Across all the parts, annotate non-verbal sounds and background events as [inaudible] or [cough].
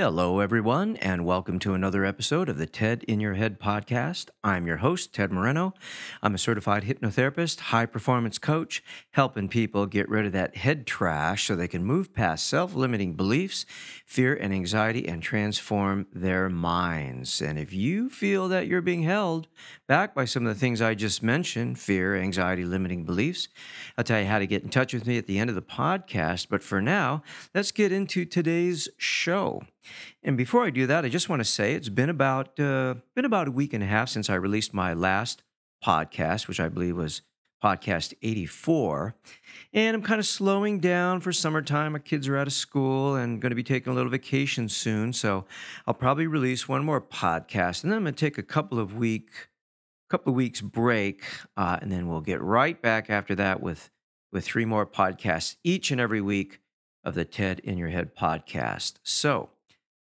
Hello, everyone, and welcome to another episode of the TED in Your Head podcast. I'm your host, Ted Moreno. I'm a certified hypnotherapist, high performance coach, helping people get rid of that head trash so they can move past self limiting beliefs, fear, and anxiety and transform their minds. And if you feel that you're being held back by some of the things I just mentioned fear, anxiety, limiting beliefs I'll tell you how to get in touch with me at the end of the podcast. But for now, let's get into today's show. And before I do that, I just want to say it's been about uh, been about a week and a half since I released my last podcast, which I believe was podcast 84. And I'm kind of slowing down for summertime. My kids are out of school and going to be taking a little vacation soon. So I'll probably release one more podcast. And then I'm going to take a couple of week couple of weeks break. Uh, and then we'll get right back after that with with three more podcasts each and every week of the TED in Your Head podcast. So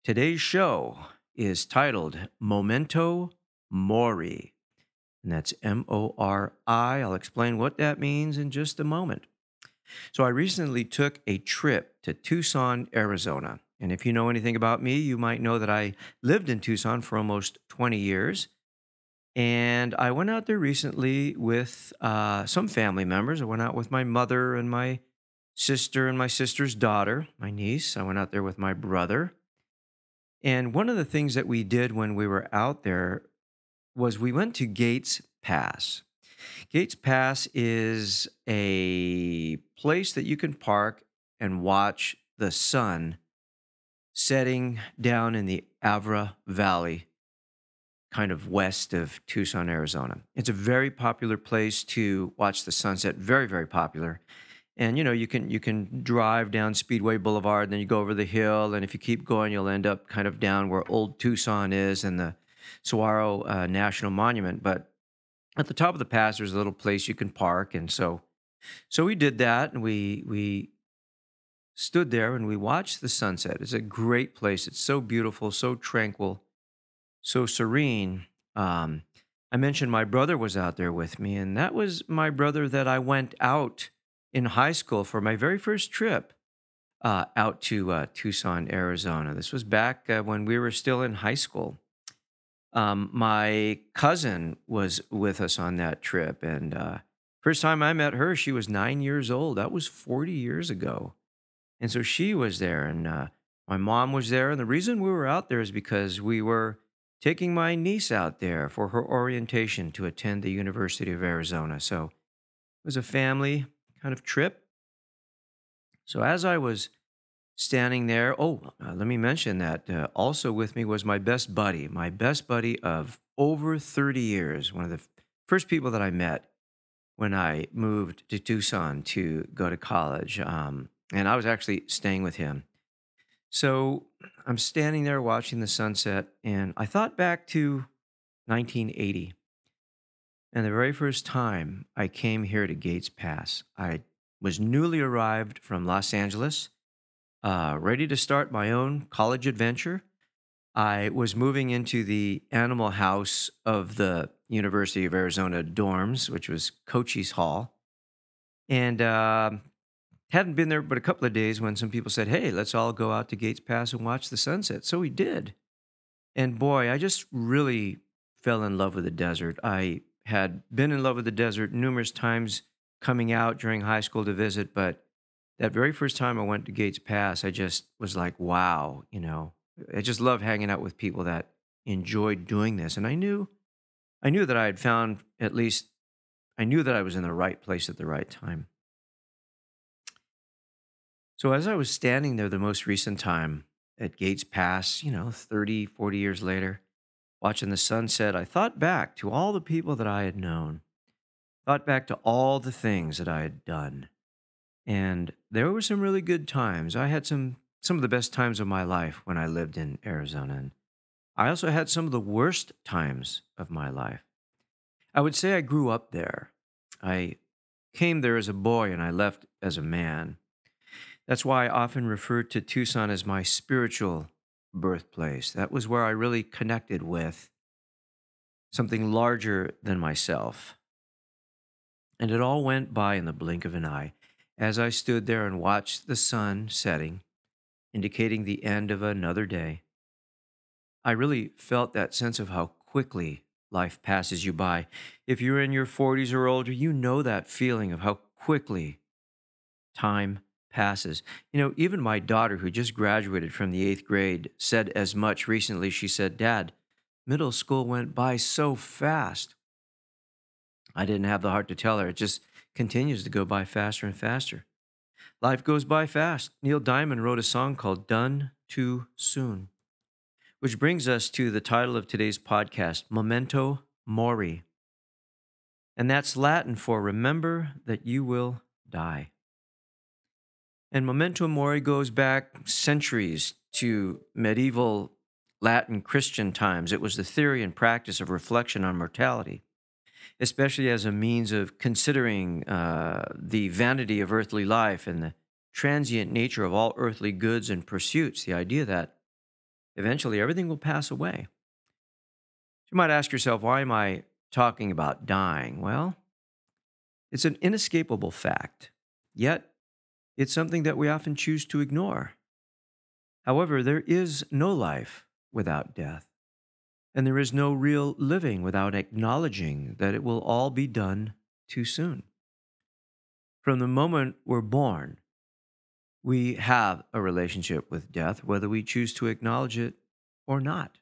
Today's show is titled Memento Mori, and that's M O R I. I'll explain what that means in just a moment. So, I recently took a trip to Tucson, Arizona. And if you know anything about me, you might know that I lived in Tucson for almost 20 years. And I went out there recently with uh, some family members. I went out with my mother and my sister and my sister's daughter, my niece. I went out there with my brother. And one of the things that we did when we were out there was we went to Gates Pass. Gates Pass is a place that you can park and watch the sun setting down in the Avra Valley, kind of west of Tucson, Arizona. It's a very popular place to watch the sunset, very, very popular and you know you can you can drive down Speedway Boulevard, and then you go over the hill, and if you keep going, you'll end up kind of down where Old Tucson is and the Saguaro uh, National Monument. But at the top of the pass, there's a little place you can park, and so so we did that, and we we stood there and we watched the sunset. It's a great place. It's so beautiful, so tranquil, so serene. Um, I mentioned my brother was out there with me, and that was my brother that I went out in high school for my very first trip uh, out to uh, Tucson, Arizona. This was back uh, when we were still in high school. Um, my cousin was with us on that trip, and uh, first time I met her, she was nine years old. That was 40 years ago. And so she was there, and uh, my mom was there. And the reason we were out there is because we were taking my niece out there for her orientation to attend the University of Arizona. So it was a family kind of trip. So as I was standing there, oh, uh, let me mention that uh, also with me was my best buddy, my best buddy of over 30 years, one of the first people that I met when I moved to Tucson to go to college. Um, and I was actually staying with him. So I'm standing there watching the sunset, and I thought back to 1980. And the very first time I came here to Gates Pass, I was newly arrived from Los Angeles, uh, ready to start my own college adventure. I was moving into the animal house of the University of Arizona dorms, which was Cochise Hall. And uh, hadn't been there but a couple of days when some people said, Hey, let's all go out to Gates Pass and watch the sunset. So we did. And boy, I just really fell in love with the desert. I had been in love with the desert numerous times coming out during high school to visit, but that very first time I went to Gates Pass, I just was like, wow, you know, I just love hanging out with people that enjoyed doing this. And I knew, I knew that I had found at least, I knew that I was in the right place at the right time. So as I was standing there the most recent time at Gates Pass, you know, 30, 40 years later, Watching the sunset, I thought back to all the people that I had known, thought back to all the things that I had done. And there were some really good times. I had some some of the best times of my life when I lived in Arizona. And I also had some of the worst times of my life. I would say I grew up there. I came there as a boy and I left as a man. That's why I often refer to Tucson as my spiritual birthplace. That was where I really connected with something larger than myself. And it all went by in the blink of an eye as I stood there and watched the sun setting, indicating the end of another day. I really felt that sense of how quickly life passes you by. If you're in your 40s or older, you know that feeling of how quickly time passes. You know, even my daughter, who just graduated from the eighth grade, said as much recently. She said, Dad, middle school went by so fast. I didn't have the heart to tell her. It just continues to go by faster and faster. Life goes by fast. Neil Diamond wrote a song called Done Too Soon, which brings us to the title of today's podcast, Memento Mori. And that's Latin for remember that you will die. And memento mori goes back centuries to medieval Latin Christian times. It was the theory and practice of reflection on mortality, especially as a means of considering uh, the vanity of earthly life and the transient nature of all earthly goods and pursuits. The idea that eventually everything will pass away. You might ask yourself, why am I talking about dying? Well, it's an inescapable fact. Yet, it's something that we often choose to ignore. However, there is no life without death, and there is no real living without acknowledging that it will all be done too soon. From the moment we're born, we have a relationship with death, whether we choose to acknowledge it or not.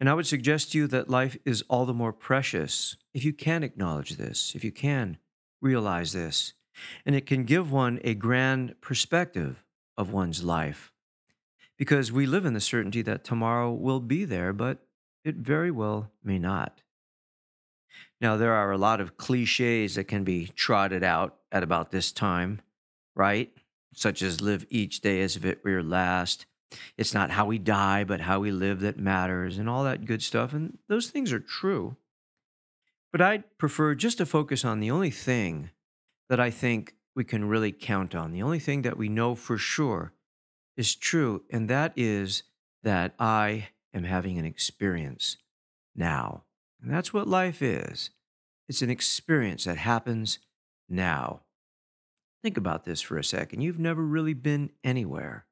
And I would suggest to you that life is all the more precious if you can acknowledge this, if you can realize this, and it can give one a grand perspective of one's life. Because we live in the certainty that tomorrow will be there, but it very well may not. Now, there are a lot of cliches that can be trotted out at about this time, right? Such as live each day as if it were your last. It's not how we die, but how we live that matters, and all that good stuff. And those things are true. But I'd prefer just to focus on the only thing that I think we can really count on. The only thing that we know for sure is true, and that is that I am having an experience now. And that's what life is it's an experience that happens now. Think about this for a second. You've never really been anywhere,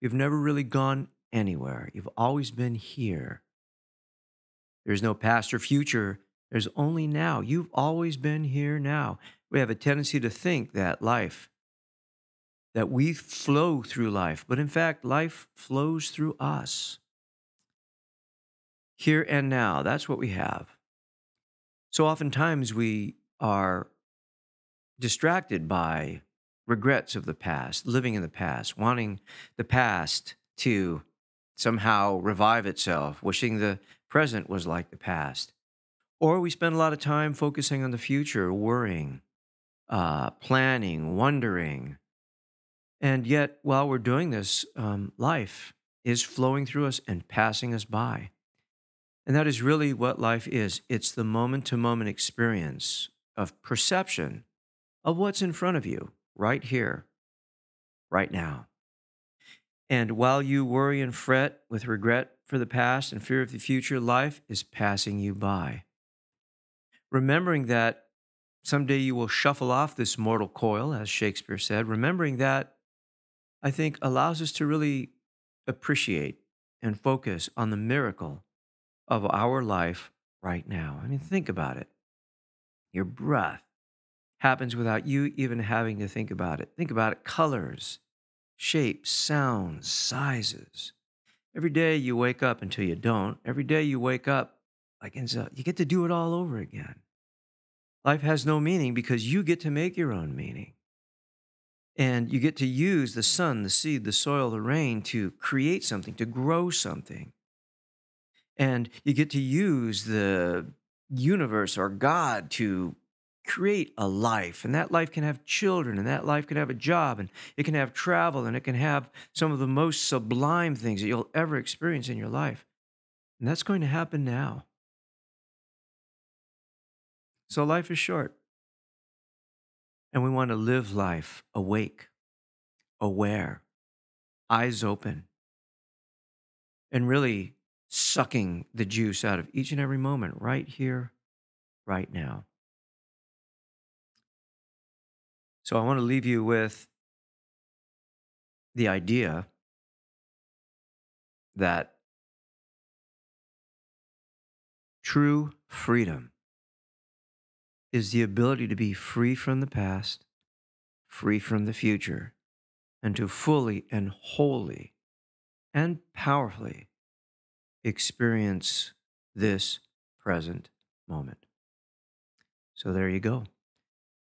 you've never really gone anywhere. You've always been here. There's no past or future. There's only now. You've always been here now. We have a tendency to think that life, that we flow through life, but in fact, life flows through us. Here and now, that's what we have. So oftentimes we are distracted by regrets of the past, living in the past, wanting the past to somehow revive itself, wishing the present was like the past. Or we spend a lot of time focusing on the future, worrying, uh, planning, wondering. And yet, while we're doing this, um, life is flowing through us and passing us by. And that is really what life is it's the moment to moment experience of perception of what's in front of you right here, right now. And while you worry and fret with regret for the past and fear of the future, life is passing you by. Remembering that Someday you will shuffle off this mortal coil, as Shakespeare said. Remembering that, I think, allows us to really appreciate and focus on the miracle of our life right now. I mean, think about it. Your breath happens without you even having to think about it. Think about it colors, shapes, sounds, sizes. Every day you wake up until you don't. Every day you wake up, like, and so you get to do it all over again. Life has no meaning because you get to make your own meaning. And you get to use the sun, the seed, the soil, the rain to create something, to grow something. And you get to use the universe or God to create a life, and that life can have children, and that life can have a job, and it can have travel, and it can have some of the most sublime things that you'll ever experience in your life. And that's going to happen now. So life is short. And we want to live life awake, aware, eyes open, and really sucking the juice out of each and every moment right here, right now. So I want to leave you with the idea that true freedom is the ability to be free from the past, free from the future, and to fully and wholly and powerfully experience this present moment. So there you go.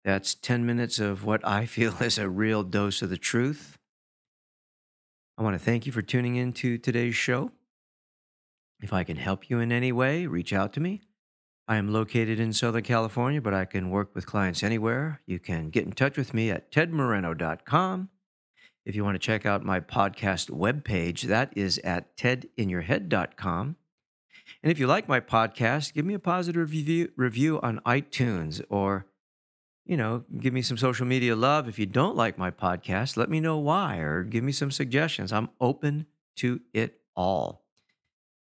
That's 10 minutes of what I [laughs] feel is a real dose of the truth. I want to thank you for tuning in to today's show. If I can help you in any way, reach out to me. I am located in Southern California, but I can work with clients anywhere. You can get in touch with me at tedmoreno.com. If you want to check out my podcast webpage, that is at tedinyourhead.com. And if you like my podcast, give me a positive review, review on iTunes or you know, give me some social media love. If you don't like my podcast, let me know why or give me some suggestions. I'm open to it all.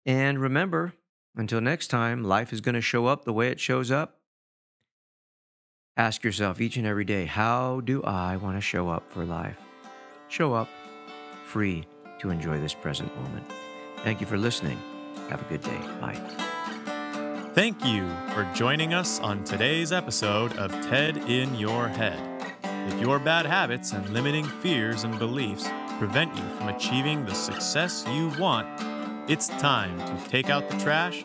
And remember, until next time, life is going to show up the way it shows up. Ask yourself each and every day, how do I want to show up for life? Show up free to enjoy this present moment. Thank you for listening. Have a good day. Bye. Thank you for joining us on today's episode of TED in Your Head. If your bad habits and limiting fears and beliefs prevent you from achieving the success you want, it's time to take out the trash,